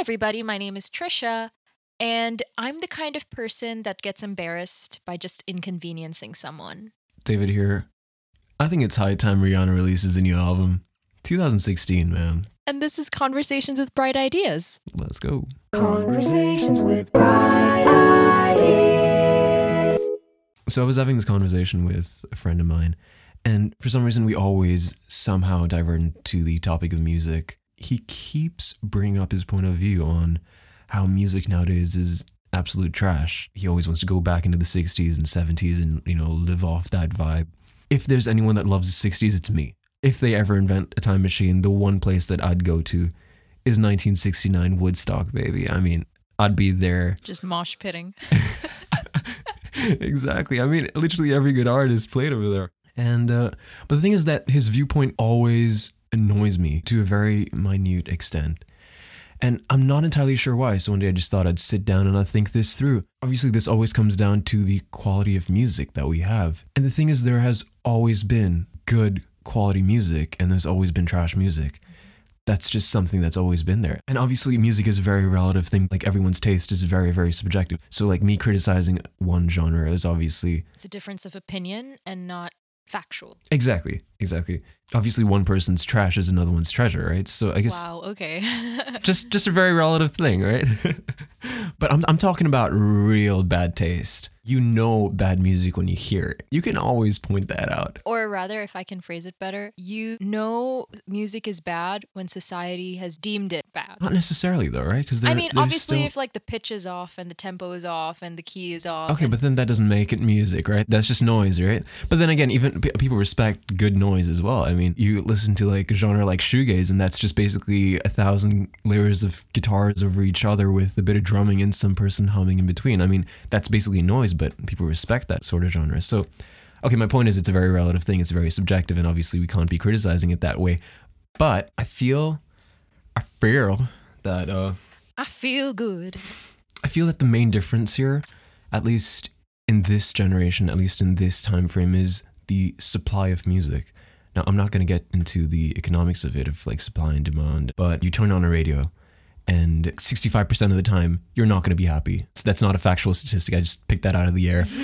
everybody. My name is Trisha, and I'm the kind of person that gets embarrassed by just inconveniencing someone. David here. I think it's high time Rihanna releases a new album. 2016, man. And this is Conversations with Bright Ideas. Let's go. Conversations with bright ideas. So I was having this conversation with a friend of mine, and for some reason we always somehow divert into the topic of music. He keeps bringing up his point of view on how music nowadays is absolute trash. He always wants to go back into the 60s and 70s and, you know, live off that vibe. If there's anyone that loves the 60s, it's me. If they ever invent a time machine, the one place that I'd go to is 1969 Woodstock, baby. I mean, I'd be there. Just mosh pitting. exactly. I mean, literally every good artist played over there. And uh, but the thing is that his viewpoint always annoys me to a very minute extent. And I'm not entirely sure why. So one day I just thought I'd sit down and I'd think this through. Obviously, this always comes down to the quality of music that we have. And the thing is, there has always been good quality music and there's always been trash music. That's just something that's always been there. And obviously, music is a very relative thing. Like everyone's taste is very, very subjective. So, like me criticizing one genre is obviously It's a difference of opinion and not factual. exactly, exactly. Obviously, one person's trash is another one's treasure, right? So I guess Wow, okay. just just a very relative thing, right? but I'm I'm talking about real bad taste. You know bad music when you hear it. You can always point that out. or rather, if I can phrase it better, you know music is bad when society has deemed it bad. Not necessarily though, right? Because I mean, obviously, if like the pitch is off and the tempo is off and the key is off. Okay, and- but then that doesn't make it music, right? That's just noise, right? But then again, even p- people respect good noise as well. I mean, you listen to like a genre like shoegaze, and that's just basically a thousand layers of guitars over each other with a bit of drumming and some person humming in between. I mean, that's basically noise, but people respect that sort of genre. So, okay, my point is it's a very relative thing. It's very subjective, and obviously we can't be criticizing it that way. But I feel, I feel that uh, I feel good. I feel that the main difference here, at least in this generation, at least in this time frame, is the supply of music. Now, I'm not going to get into the economics of it, of like supply and demand, but you turn on a radio and 65% of the time, you're not going to be happy. So that's not a factual statistic. I just picked that out of the air.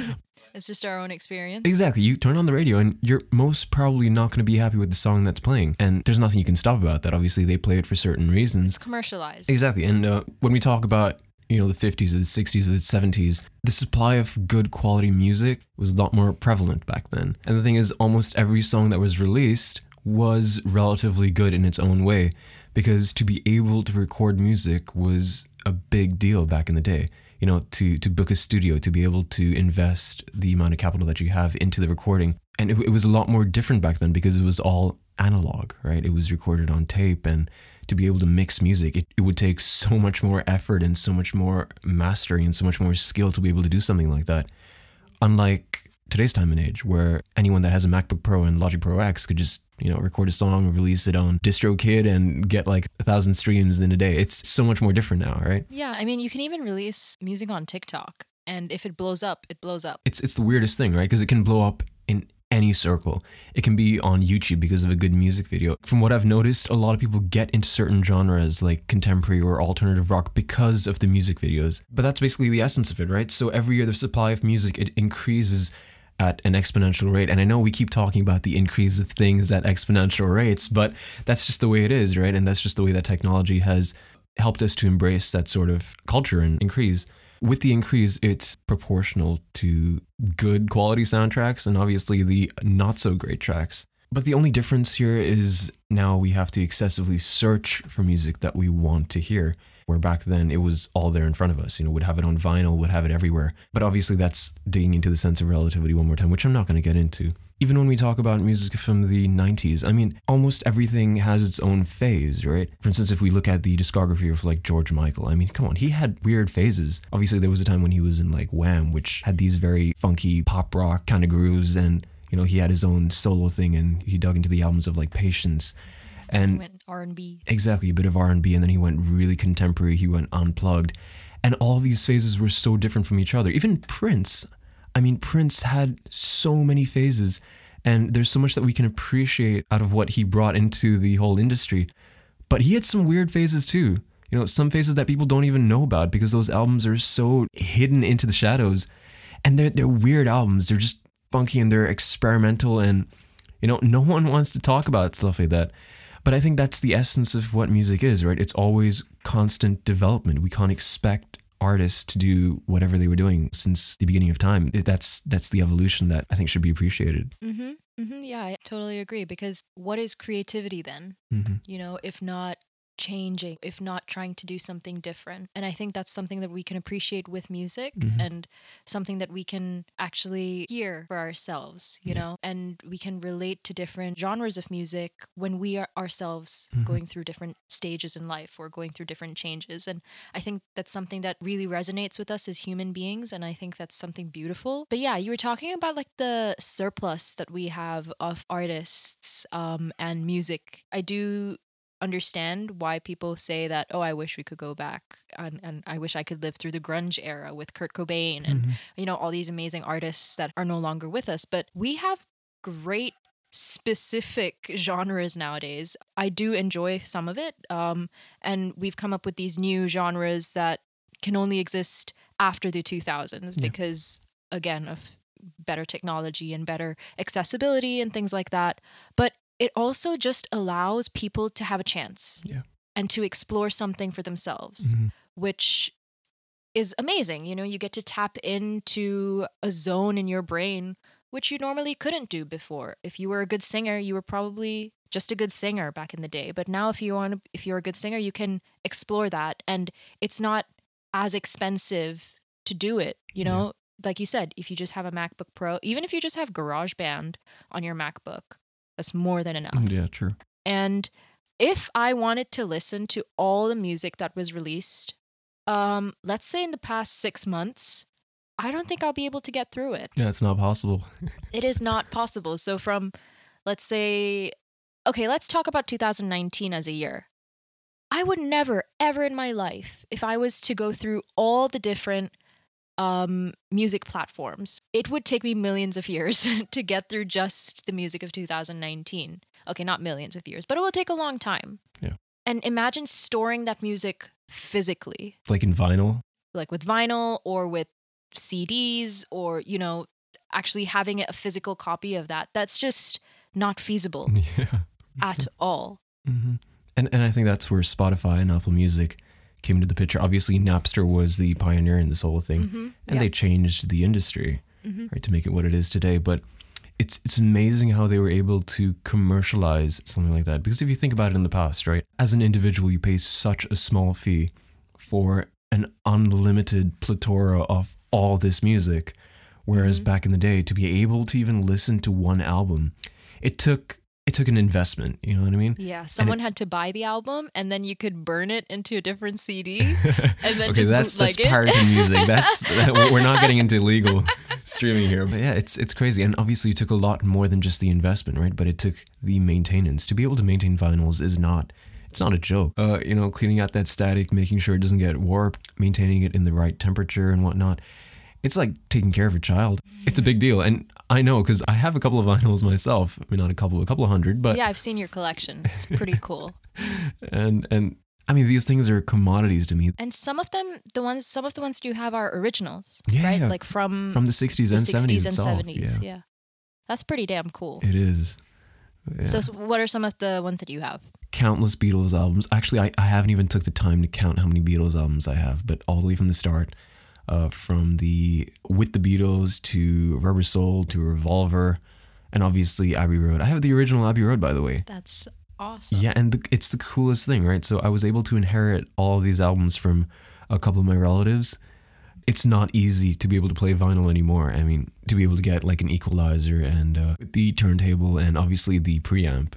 It's just our own experience. Exactly. You turn on the radio and you're most probably not going to be happy with the song that's playing. And there's nothing you can stop about that. Obviously, they play it for certain reasons. It's commercialized. Exactly. And uh, when we talk about, you know, the 50s or the 60s or the 70s, the supply of good quality music was a lot more prevalent back then. And the thing is, almost every song that was released was relatively good in its own way because to be able to record music was a big deal back in the day. You know, to, to book a studio, to be able to invest the amount of capital that you have into the recording. And it, it was a lot more different back then because it was all analog, right? It was recorded on tape and to be able to mix music, it, it would take so much more effort and so much more mastery and so much more skill to be able to do something like that. Unlike today's time and age, where anyone that has a MacBook Pro and Logic Pro X could just, you know, record a song, release it on DistroKid and get like a thousand streams in a day. It's so much more different now, right? Yeah, I mean, you can even release music on TikTok, and if it blows up, it blows up. It's it's the weirdest thing, right? Because it can blow up in any circle. It can be on YouTube because of a good music video. From what I've noticed, a lot of people get into certain genres like contemporary or alternative rock because of the music videos. But that's basically the essence of it, right? So every year the supply of music it increases at an exponential rate. And I know we keep talking about the increase of things at exponential rates, but that's just the way it is, right? And that's just the way that technology has helped us to embrace that sort of culture and increase. With the increase, it's proportional to good quality soundtracks and obviously the not so great tracks. But the only difference here is now we have to excessively search for music that we want to hear. Where back then it was all there in front of us, you know, would have it on vinyl, would have it everywhere. But obviously that's digging into the sense of relativity one more time, which I'm not going to get into. Even when we talk about music from the 90s, I mean, almost everything has its own phase, right? For instance, if we look at the discography of like George Michael, I mean, come on, he had weird phases. Obviously, there was a time when he was in like Wham, which had these very funky pop rock kind of grooves, and you know, he had his own solo thing, and he dug into the albums of like Patience, and went R and B. exactly a bit of R&B and then he went really contemporary he went unplugged and all these phases were so different from each other even Prince I mean Prince had so many phases and there's so much that we can appreciate out of what he brought into the whole industry but he had some weird phases too You know, some phases that people don't even know about because those albums are so hidden into the shadows. And they're they're weird albums. They're just funky and they're experimental and you know, no one wants to talk about stuff like that. But I think that's the essence of what music is, right? It's always constant development. We can't expect artists to do whatever they were doing since the beginning of time. That's that's the evolution that I think should be appreciated. Mm-hmm. Mm-hmm. Yeah, I totally agree. Because what is creativity then? Mm-hmm. You know, if not changing, if not trying to do something different. And I think that's something that we can appreciate with music Mhm. and something that we can actually hear for ourselves, you Yeah. know, and we can relate to different genres of music when we are ourselves Mhm. going through different stages in life or going through different changes. And I think that's something that really resonates with us as human beings. And I think that's something beautiful. But yeah, you were talking about like the surplus that we have of artists um, and music. I do understand why people say that oh i wish we could go back and, and i wish i could live through the grunge era with kurt cobain and Mhm. you know all these amazing artists that are no longer with us but we have great specific genres nowadays i do enjoy some of it um, and we've come up with these new genres that can only exist after the 2000s Yeah. because again of better technology and better accessibility and things like that but it also just allows people to have a chance Yeah. and to explore something for themselves Mhm. which is amazing. You know, you get to tap into a zone in your brain which you normally couldn't do before. If you were a good singer, you were probably just a good singer back in the day. But now if you want to, if you're a good singer, you can explore that and it's not as expensive to do it, you Yeah. know? Like you said, if you just have a MacBook Pro, even if you just have GarageBand on your MacBook, that's more than enough. Mm, Yeah, true. And if I wanted to listen to all the music that was released, um, let's say in the past six months, I don't think I'll be able to get through it. Yeah, it's not possible. It is not possible. So, from let's say, okay, let's talk about 2019 as a year. I would never, ever in my life, if I was to go through all the different um, music platforms, it would take me millions of years to get through just the music of 2019. Okay, not millions of years, but it will take a long time. Yeah. And imagine storing that music physically, Like in vinyl. like with vinyl or with CDs or, you know, actually having a physical copy of that. That's just not feasible Yeah. at all. hmm And and I think that's where Spotify and Apple Music came into the picture. Obviously, Napster was the pioneer in this whole thing, Mhm. and Yeah. they changed the industry Mhm. right to make it what it is today. But it's it's amazing how they were able to commercialize something like that. Because if you think about it in the past, right, as an individual, you pay such a small fee for an unlimited plethora of all this music. Whereas Mhm. back in the day, to be able to even listen to one album, it took it took an investment. You know what I mean? Yeah, someone had to buy the album and then you could burn it into a different CD. and then okay, just that's that's it. pirated music. That's that, we're not getting into legal streaming here, but yeah, it's it's crazy. And obviously, it took a lot more than just the investment, right? But it took the maintenance to be able to maintain vinyls is not. It's not a joke. Uh, you know, cleaning out that static, making sure it doesn't get warped, maintaining it in the right temperature and whatnot. It's like taking care of a child. It's a big deal, and I know because I have a couple of vinyls myself. I mean, not a couple, a couple of hundred, but yeah, I've seen your collection. It's pretty cool. and and I mean, these things are commodities to me And some of them, the ones, some of the ones you have are originals, Yeah, right? Like from, from the '60s the and 60s '70s and 70s. Yeah. Yeah. That's pretty damn cool. It is. Yeah. So, what are some of the ones that you have? countless Beatles albums. Actually, I, I haven't even took the time to count how many Beatles albums I have, but all the way from the start, uh, from the with the Beatles to Rubber Soul to Revolver, and obviously Abbey Road. I have the original Abbey Road, by the way. That's awesome. Yeah, and the, it's the coolest thing, right? So I was able to inherit all of these albums from a couple of my relatives. It's not easy to be able to play vinyl anymore. I mean, to be able to get like an equalizer and uh, the turntable and obviously the preamp.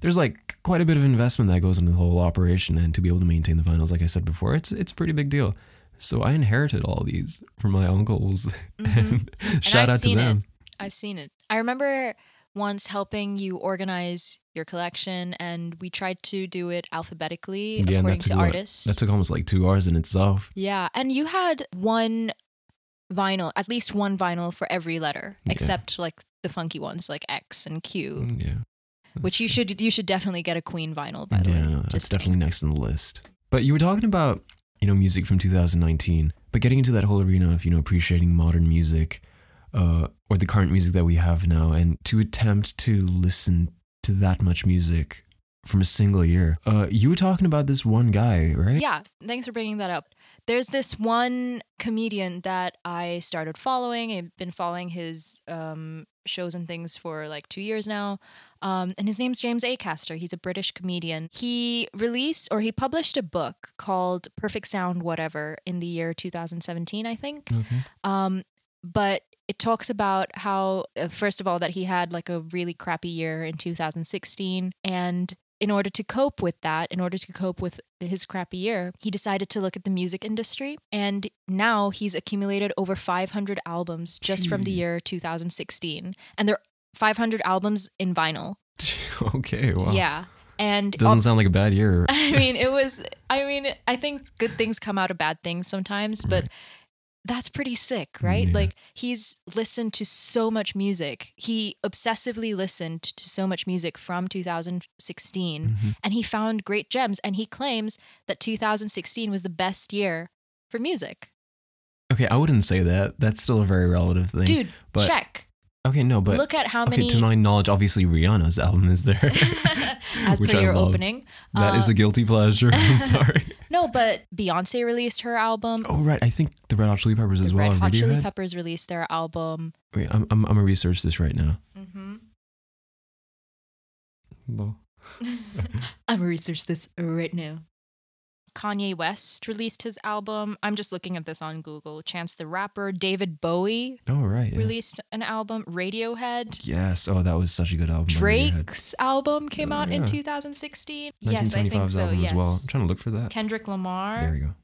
There's like quite a bit of investment that goes into the whole operation, and to be able to maintain the vinyls, like I said before, it's it's a pretty big deal. So I inherited all these from my uncles, and shout I've out to them. It. I've seen it. I remember once helping you organize your collection, and we tried to do it alphabetically Yeah, according that to artists. That took almost like two hours in itself. yeah, and you had one vinyl, at least one vinyl for every letter, Yeah. except like the funky ones like X and Q, Mm, Yeah. which you should you should definitely get a Queen vinyl by the yeah, way. no, that's definitely next on the list. But you were talking about, you know, music from 2019, but getting into that whole arena of, you know, appreciating modern music uh, or the current music that we have now and to attempt to listen to that much music from a single year. Uh, you were talking about this one guy, right? Yeah, thanks for bringing that up. There's this one comedian that I started following. I've been following his um, shows and things for like two years now. Um, and his name's James Acaster. He's a British comedian. He released or he published a book called Perfect Sound Whatever in the year 2017, I think. Okay. Um, but it talks about how, uh, first of all, that he had like a really crappy year in 2016. And in order to cope with that, in order to cope with his crappy year, he decided to look at the music industry. And now he's accumulated over 500 albums just from the year 2016. And they're 500 albums in vinyl. okay. Wow. Yeah. And Doesn't sound like a bad year. I mean, it was, I mean, I think good things come out of bad things sometimes, but Right. That's pretty sick, right? Yeah. Like, he's listened to so much music. He obsessively listened to so much music from 2016, Mhm. and he found great gems. And he claims that 2016 was the best year for music. Okay, I wouldn't say that. That's still a very relative thing. Dude, but- check. Okay, no, but Look at how many. okay, to my knowledge, obviously Rihanna's album is there. As which per I your love. opening. That is a guilty pleasure. I'm sorry. No, but Beyonce released her album. Oh right, I think the Red Hot Chili Peppers the as well. Red Hot Chili Peppers released their album. Wait, I'm I'm I'm gonna research this right now. Mm-hmm. I'm gonna research this right now. Kanye West released his album. I'm just looking at this on Google. Chance the Rapper, David Bowie Oh right. Yeah. released an album. Radiohead, Yes. Oh, that was such a good album. Drake's album came Oh, out in 2016. Yes, I think so. album Yes. as well. I'm trying to look for that. Kendrick Lamar. There we go.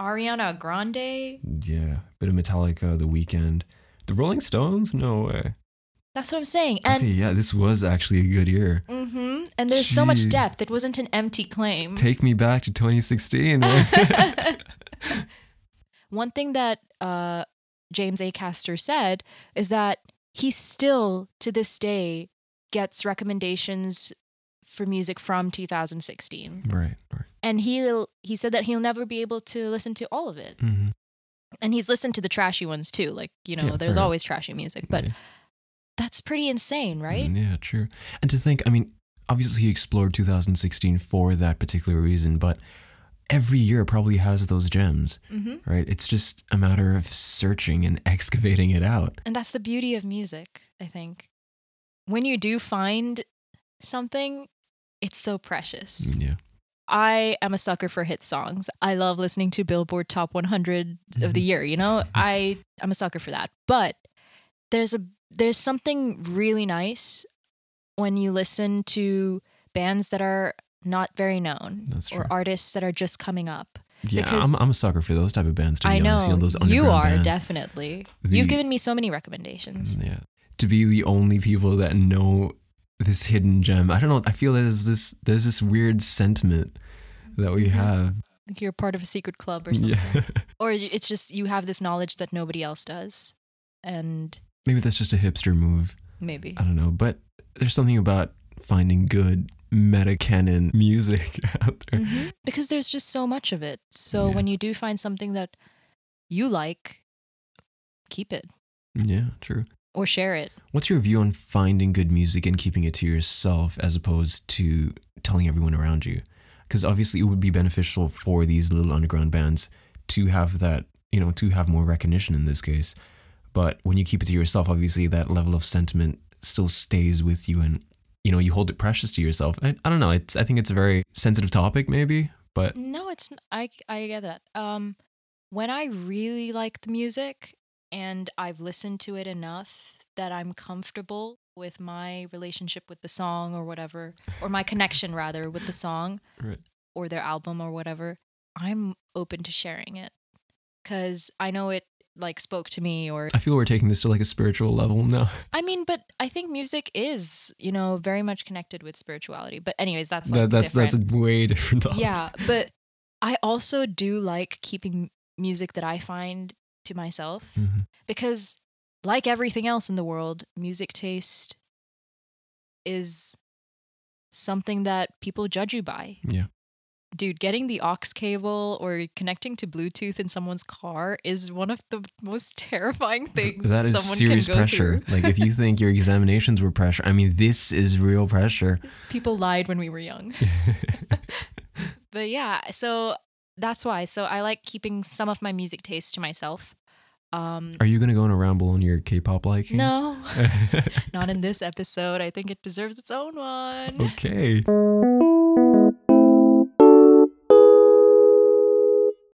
Ariana Grande. Yeah, bit of Metallica, The Weeknd, the Rolling Stones. No way. That's what I'm saying. And okay, yeah, this was actually a good year. hmm and there's so much depth. It wasn't an empty claim. Take me back to 2016. One thing that uh, James Acaster said is that he still, to this day, gets recommendations for music from 2016, right. Right. and he he said that he'll never be able to listen to all of it. hmm And he's listened to the trashy ones too. Like you know, Yeah, there's always trashy music, but yeah. that's pretty insane, right? Mm, Yeah, true. And to think, I mean, obviously he explored 2016 for that particular reason, but every year probably has those gems, hmm right? It's just a matter of searching and excavating it out. And that's the beauty of music, I think. When you do find something, it's so precious. Mm, Yeah. I am a sucker for hit songs. I love listening to Billboard Top 100 of the Mhm. year, you know? I I'm a sucker for that. But there's a there's something really nice when you listen to bands that are not very known That's true. or artists that are just coming up. yeah, I'm, I'm a sucker for those type of bands, to be I know honest. You know, those you are bands. definitely. The- You've given me so many recommendations. Yeah. To be the only people that know this hidden gem. I don't know. I feel there's this there's this weird sentiment that we Mhm. have. Like you're part of a secret club or something. Yeah. Or it's just you have this knowledge that nobody else does. And Maybe that's just a hipster move. Maybe. I don't know, but there's something about finding good meta canon music out there. hmm Because there's just so much of it. So Yeah. when you do find something that you like, keep it Yeah, true. or share it. What's your view on finding good music and keeping it to yourself as opposed to telling everyone around you? Because obviously it would be beneficial for these little underground bands to have that, you know, to have more recognition in this case. But when you keep it to yourself, obviously that level of sentiment still stays with you and, you know, you hold it precious to yourself. I, I don't know. It's, I think it's a very sensitive topic, maybe, but No, it's i i get that. Um when I really like the music and I've listened to it enough that I'm comfortable with my relationship with the song or whatever or my connection rather with the song Right. or their album or whatever, I'm open to sharing it cuz I know it like spoke to me or I feel we're taking this to like a spiritual level now. I mean, but I think music is, you know, very much connected with spirituality. But anyways, that's like That, that's that's a way different topic. yeah. But I also do like keeping music that I find to myself Mhm. because, like everything else in the world, music taste is something that people judge you by. Yeah. Dude, getting the aux cable or connecting to Bluetooth in someone's car is one of the most terrifying things that is someone serious can go pressure. through. like if you think your examinations were pressure, I mean, this is real pressure. People lied when we were young. but yeah, so that's why. So I like keeping some of my music taste to myself. Um, Are you gonna go on a ramble on your K-pop liking? no, not in this episode. I think it deserves its own one. okay.